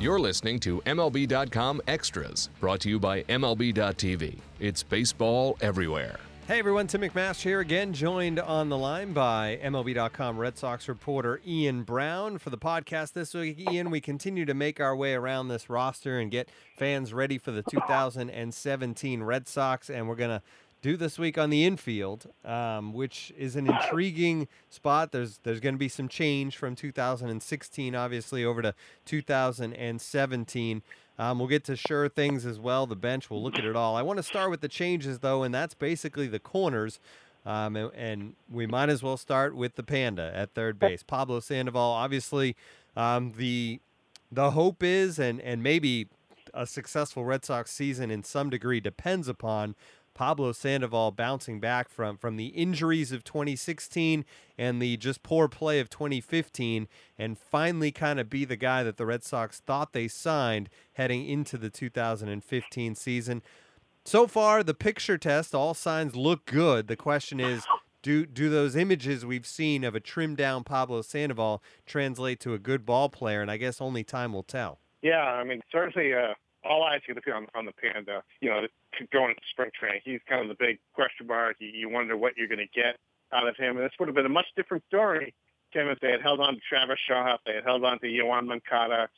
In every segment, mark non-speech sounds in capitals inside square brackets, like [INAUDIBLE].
You're listening to MLB.com Extras, brought to you by MLB.tv. It's baseball everywhere. Hey everyone, Tim McMaster here again, joined on the line by MLB.com Red Sox reporter Ian Browne for the podcast this week. Ian, we continue to make our way around this roster and get fans ready for the 2017 Red Sox, and we're going to do this week on the infield, um, which is an intriguing spot. There's there's going to be some change from 2016, obviously, over to 2017. Um, we'll get to sure things as well. The bench, we'll look at it all. I want to start with the changes though, and that's basically the corners. Um, and, and, we might as well start with the panda at third base, Pablo Sandoval. Obviously, um, the the hope is, and and maybe a successful Red Sox season in some degree depends upon Pablo Sandoval bouncing back from from the injuries of 2016 and the just poor play of 2015 and finally kind of be the guy that the Red Sox thought they signed heading into the 2015 season. So far, the picture test, all signs look good. The question is, do do those images we've seen of a trimmed down Pablo Sandoval translate to a good ball player? And I guess only time will tell. Yeah, I mean, certainly uh, all eyes are going to be on, on the Panda. You know, going to spring training, he's kind of the big question mark. You, you wonder what you're going to get out of him, and this would have been a much different story, Tim, if they had held on to Travis Shaw, if they had held on to Yoan Moncada,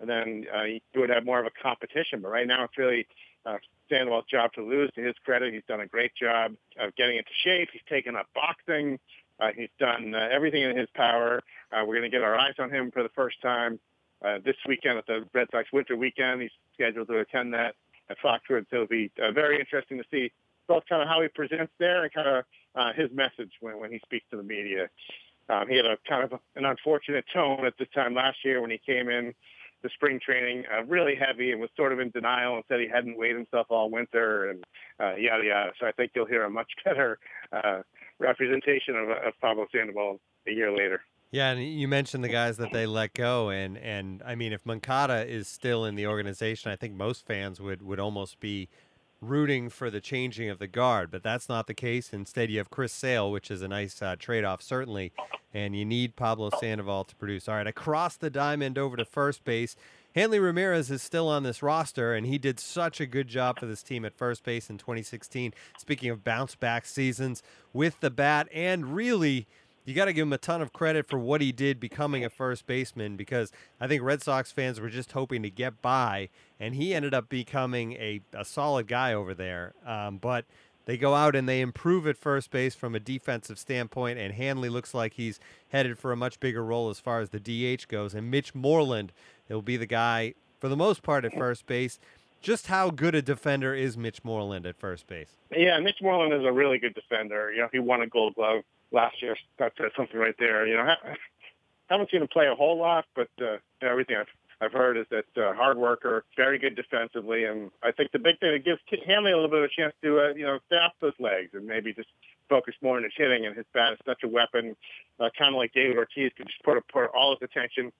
and then uh, you would have more of a competition. But right now, it's really uh, Sandoval's job to lose. To his credit, he's done a great job of getting into shape. He's taken up boxing. Uh, he's done uh, everything in his power. Uh, we're going to get our eyes on him for the first time uh, this weekend at the Red Sox Winter Weekend. He's scheduled to attend that at Foxwoods. So it'll be uh, very interesting to see both kind of how he presents there and kind of uh, his message when, when he speaks to the media. Um, he had a kind of an unfortunate tone at this time last year when he came in the spring training uh, really heavy and was sort of in denial and said he hadn't weighed himself all winter and uh, yada yada. So I think you'll hear a much [LAUGHS] better uh, representation of, of Pablo Sandoval a year later. Yeah, and you mentioned the guys that they let go, and and I mean, if Moncada is still in the organization, I think most fans would would almost be rooting for the changing of the guard, but that's not the case. Instead, you have Chris Sale, which is a nice uh, trade off, certainly, and you need Pablo Sandoval to produce. All right, across the diamond over to first base. Hanley Ramirez is still on this roster, and he did such a good job for this team at first base in 2016. Speaking of bounce back seasons with the bat, and really you got to give him a ton of credit for what he did becoming a first baseman because I think Red Sox fans were just hoping to get by, and he ended up becoming a, a solid guy over there. Um, but they go out and they improve at first base from a defensive standpoint, and Hanley looks like he's headed for a much bigger role as far as the DH goes. And Mitch Moreland will be the guy for the most part at first base. Just how good a defender is Mitch Moreland at first base? Yeah, Mitch Moreland is a really good defender. You know, he won a Gold Glove last year. That says something right there. You know, I haven't seen him play a whole lot, but uh, everything I've I've heard is that uh, hard worker, very good defensively, and I think the big thing that gives Hanley a little bit of a chance to uh, you know staff those legs and maybe just focus more on his hitting. And his bat is such a weapon, uh, kind of like David Ortiz could just put put all his attention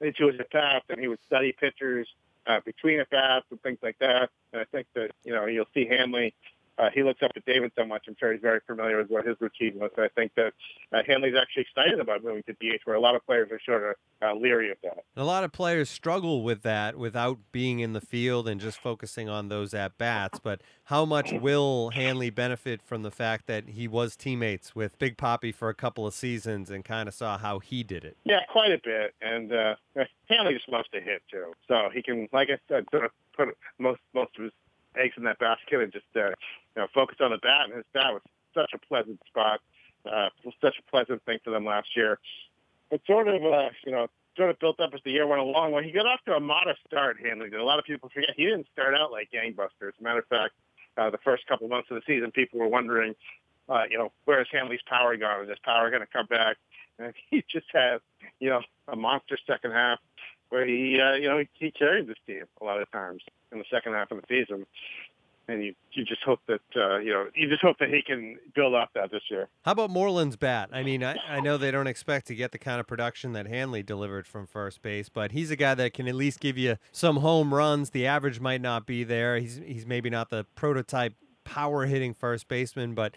into his at bats, and he would study pitchers uh, between at bats and things like that. And I think that you know you'll see Hanley uh, he looks up to David so much. I'm sure he's very familiar with what his routine was. I think that uh, Hanley's actually excited about moving to DH, where a lot of players are sort of uh, leery of that. And a lot of players struggle with that without being in the field and just focusing on those at bats. But how much will Hanley benefit from the fact that he was teammates with Big Papi for a couple of seasons and kind of saw how he did it? Yeah, quite a bit. And uh, Hanley just loves to hit too, so he can, like I said, sort of put most most of his eggs in that basket and just uh, you know focus on the bat. And his bat was such a pleasant spot, uh, such a pleasant thing for them last year. But sort of uh, you know sort of built up as the year went along. When he got off to a modest start, handling a lot of people forget he didn't start out like gangbusters. As a matter of fact, uh, the first couple months of the season, people were wondering, uh, you know, where is Hanley's power gone? Is his power going to come back? And [LAUGHS] he just has, you know, a monster second half where he, uh, you know, he, carried this team a lot of times in the second half of the season. And you, you just hope that uh, you know you just hope that he can build off that this year. How about Moreland's bat? I mean, I, I know they don't expect to get the kind of production that Hanley delivered from first base, but he's a guy that can at least give you some home runs. The average might not be there. He's he's maybe not the prototype power hitting first baseman, but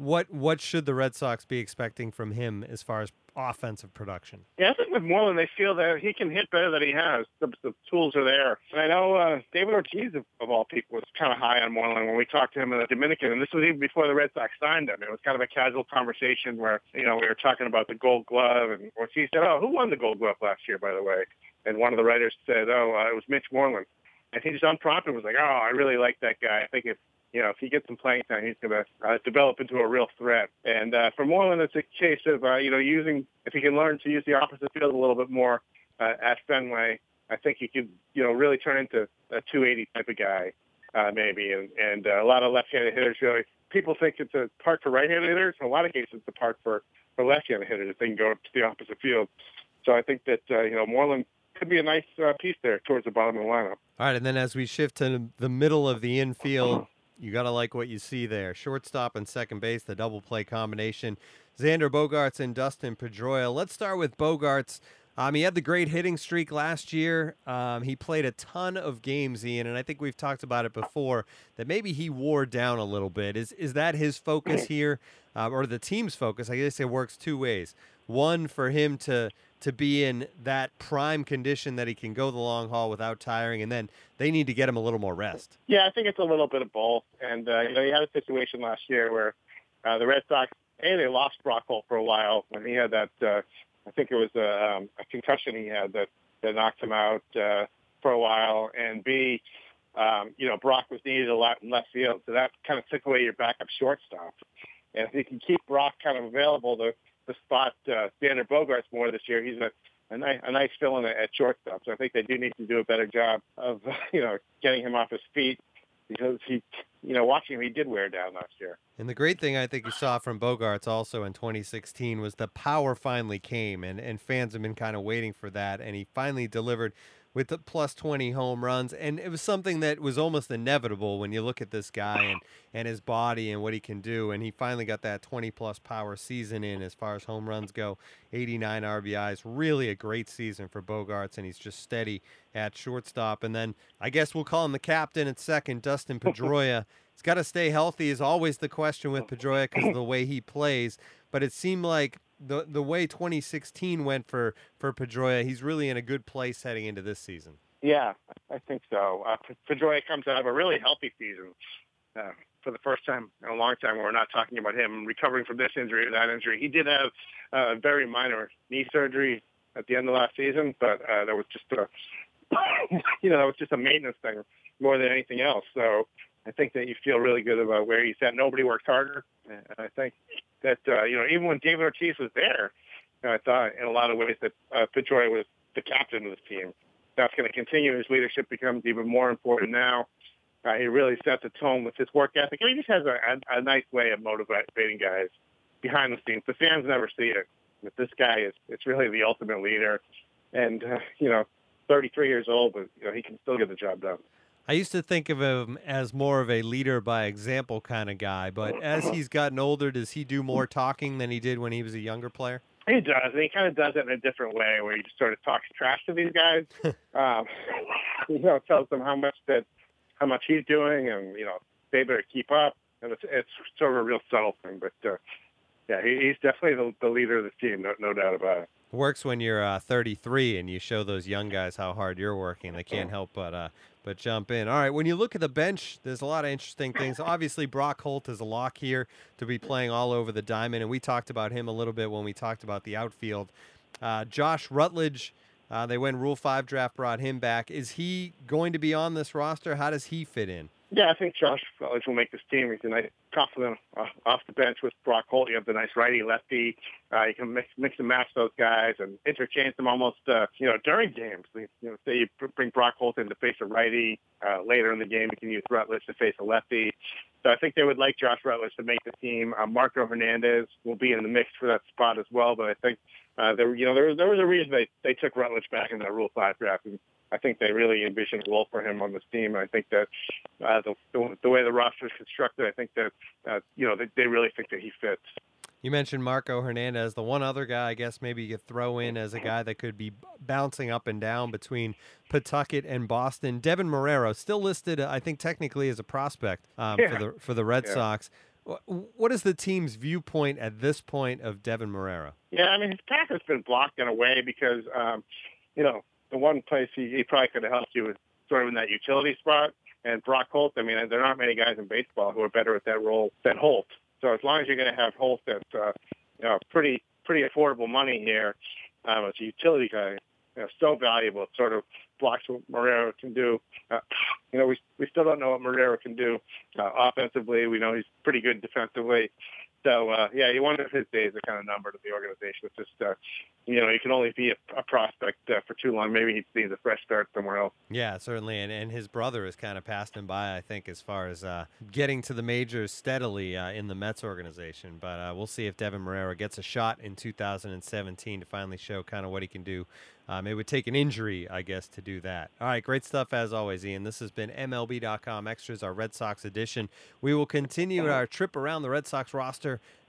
What what should the Red Sox be expecting from him as far as offensive production? Yeah, I think with Moreland, they feel that he can hit better than he has. The, the tools are there. And I know uh, David Ortiz, of, of all people, was kind of high on Moreland when we talked to him in the Dominican. And this was even before the Red Sox signed him. It was kind of a casual conversation where, you know, we were talking about the gold glove. And Ortiz said, oh, who won the gold glove last year, by the way? And one of the writers said, oh, uh, it was Mitch Moreland. And he just unprompted was like, oh, I really like that guy. I think if you know, if he gets some playing time, he's going to uh, develop into a real threat. And uh, for Moreland, it's a case of, uh, you know, using, if he can learn to use the opposite field a little bit more uh, at Fenway, I think he could, you know, really turn into a 280 type of guy, uh, maybe. And, and uh, a lot of left-handed hitters really, people think it's a part for right-handed hitters. In a lot of cases, it's a part for, for left-handed hitters if they can go up to the opposite field. So I think that, uh, you know, Moreland could be a nice uh, piece there towards the bottom of the lineup. All right, and then as we shift to the middle of the infield, you got to like what you see there. Shortstop and second base, the double play combination. Xander Bogaerts and Dustin Pedroia. Let's start with Bogarts. Um, he had the great hitting streak last year. Um, he played a ton of games, Ian, and I think we've talked about it before that maybe he wore down a little bit. Is is that his focus [CLEARS THROAT] here, uh, or the team's focus? I guess it works two ways. One for him to to be in that prime condition that he can go the long haul without tiring, and then they need to get him a little more rest. Yeah, I think it's a little bit of both. And uh, you know, you had a situation last year where uh, the Red Sox, a they lost Brock Holt for a while when he had that. Uh, I think it was a, um, a concussion he had that that knocked him out uh, for a while, and b um, you know, Brock was needed a lot in left field, so that kind of took away your backup shortstop. And if you can keep Brock kind of available to to spot uh, Xander Bogaerts more this year. He's a a nice, a nice fill in at shortstop. So I think they do need to do a better job of, [LAUGHS] you know, getting him off his feet because he, you know, watching him, he did wear down last year. And the great thing I think you saw from Bogaerts also in 2016 was the power finally came, and, and fans have been kind of waiting for that, and he finally delivered with the plus 20 home runs. And it was something that was almost inevitable when you look at this guy and, and his body and what he can do. And he finally got that 20 plus power season in as far as home runs go 89 RBIs. Really a great season for Bogaerts, and he's just steady at shortstop. And then I guess we'll call him the captain at second, Dustin [LAUGHS] Pedroia. He's got to stay healthy, is always the question with Pedroia because of the way he plays. But it seemed like the the way 2016 went for for Pedroia, he's really in a good place heading into this season. Yeah, I think so. Uh, Pedroia comes out of a really healthy season uh, for the first time in a long time. Where we're not talking about him recovering from this injury or that injury. He did have a uh, very minor knee surgery at the end of last season, but uh, that was just a [COUGHS] you know that was just a maintenance thing more than anything else. So I think that you feel really good about where he's at. Nobody worked harder, and I think that uh, you know even when David Ortiz was there, you know, I thought in a lot of ways that uh, Pedroia was the captain of the team. That's going to continue. His leadership becomes even more important now. Uh, he really set the tone with his work ethic. I mean, he just has a, a, a nice way of motivating guys behind the scenes. The fans never see it, but this guy is it's really the ultimate leader. And uh, you know, 33 years old, but you know he can still get the job done. I used to think of him as more of a leader by example kind of guy, but as he's gotten older, does he do more talking than he did when he was a younger player? He does, and he kind of does it in a different way, where he just sort of talks trash to these guys. [LAUGHS] um, [LAUGHS] you know, tells them how much that how much he's doing, and you know they better keep up. And it's, it's sort of a real subtle thing, but uh, yeah, he, he's definitely the, the leader of the team, no, no doubt about it works when you're uh, 33 and you show those young guys how hard you're working. They can't help but uh, but jump in. All right, when you look at the bench, there's a lot of interesting things. Obviously, Brock Holt is a lock here to be playing all over the diamond, and we talked about him a little bit when we talked about the outfield. Uh, Josh Rutledge, uh, they went Rule Five draft, brought him back. Is he going to be on this roster? How does he fit in? Yeah, I think Josh Rutledge will make this team. He's a nice confident uh, off the bench with Brock Holt. You have the nice righty lefty. Uh, you can mix, mix and match those guys and interchange them almost, uh, you know, during games. You know, say you bring Brock Holt in to face a righty. Uh, later in the game, you can use Rutledge to face a lefty. So I think they would like Josh Rutledge to make the team. Uh, Marco Hernandez will be in the mix for that spot as well. But I think uh, there, you know, there, there was a reason they, they took Rutledge back in that Rule 5 draft. I think they really envisioned a role for him on this team. I think that uh, the, the, the way the roster is constructed, I think that uh, you know they, they really think that he fits. You mentioned Marco Hernandez. The one other guy, I guess, maybe you could throw in as a guy that could be bouncing up and down between Pawtucket and Boston. Deven Marrero, still listed, I think, technically as a prospect um, yeah. for the for the Red yeah. Sox. What is the team's viewpoint at this point of Deven Marrero? Yeah, I mean his path has been blocked in a way because um, you know the one place he, he probably could have helped you was sort of in that utility spot. And Brock Holt, I mean, there aren't many guys in baseball who are better at that role than Holt. So as long as you're going to have Holt at uh, you know pretty pretty affordable money here um, as a utility guy, you know, so valuable. It sort of blocks what Marrero can do. Uh, you know, we we still don't know what Marrero can do uh, offensively. We know he's pretty good defensively. So uh, yeah, you wonder if his days are kind of numbered at the organization. It's just uh, you know you can only be a, a prospect uh, for too long. Maybe he needs a fresh start somewhere else. Yeah, certainly, and and his brother has kind of passed him by. I think as far as uh, getting to the majors steadily uh, in the Mets organization. But uh, we'll see if Deven Marrero gets a shot in 2017 to finally show kind of what he can do. Um, it would take an injury, I guess, to do that. All right, great stuff as always, Ian. This has been MLB.com Extras, our Red Sox edition. We will continue our trip around the Red Sox roster answer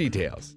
details.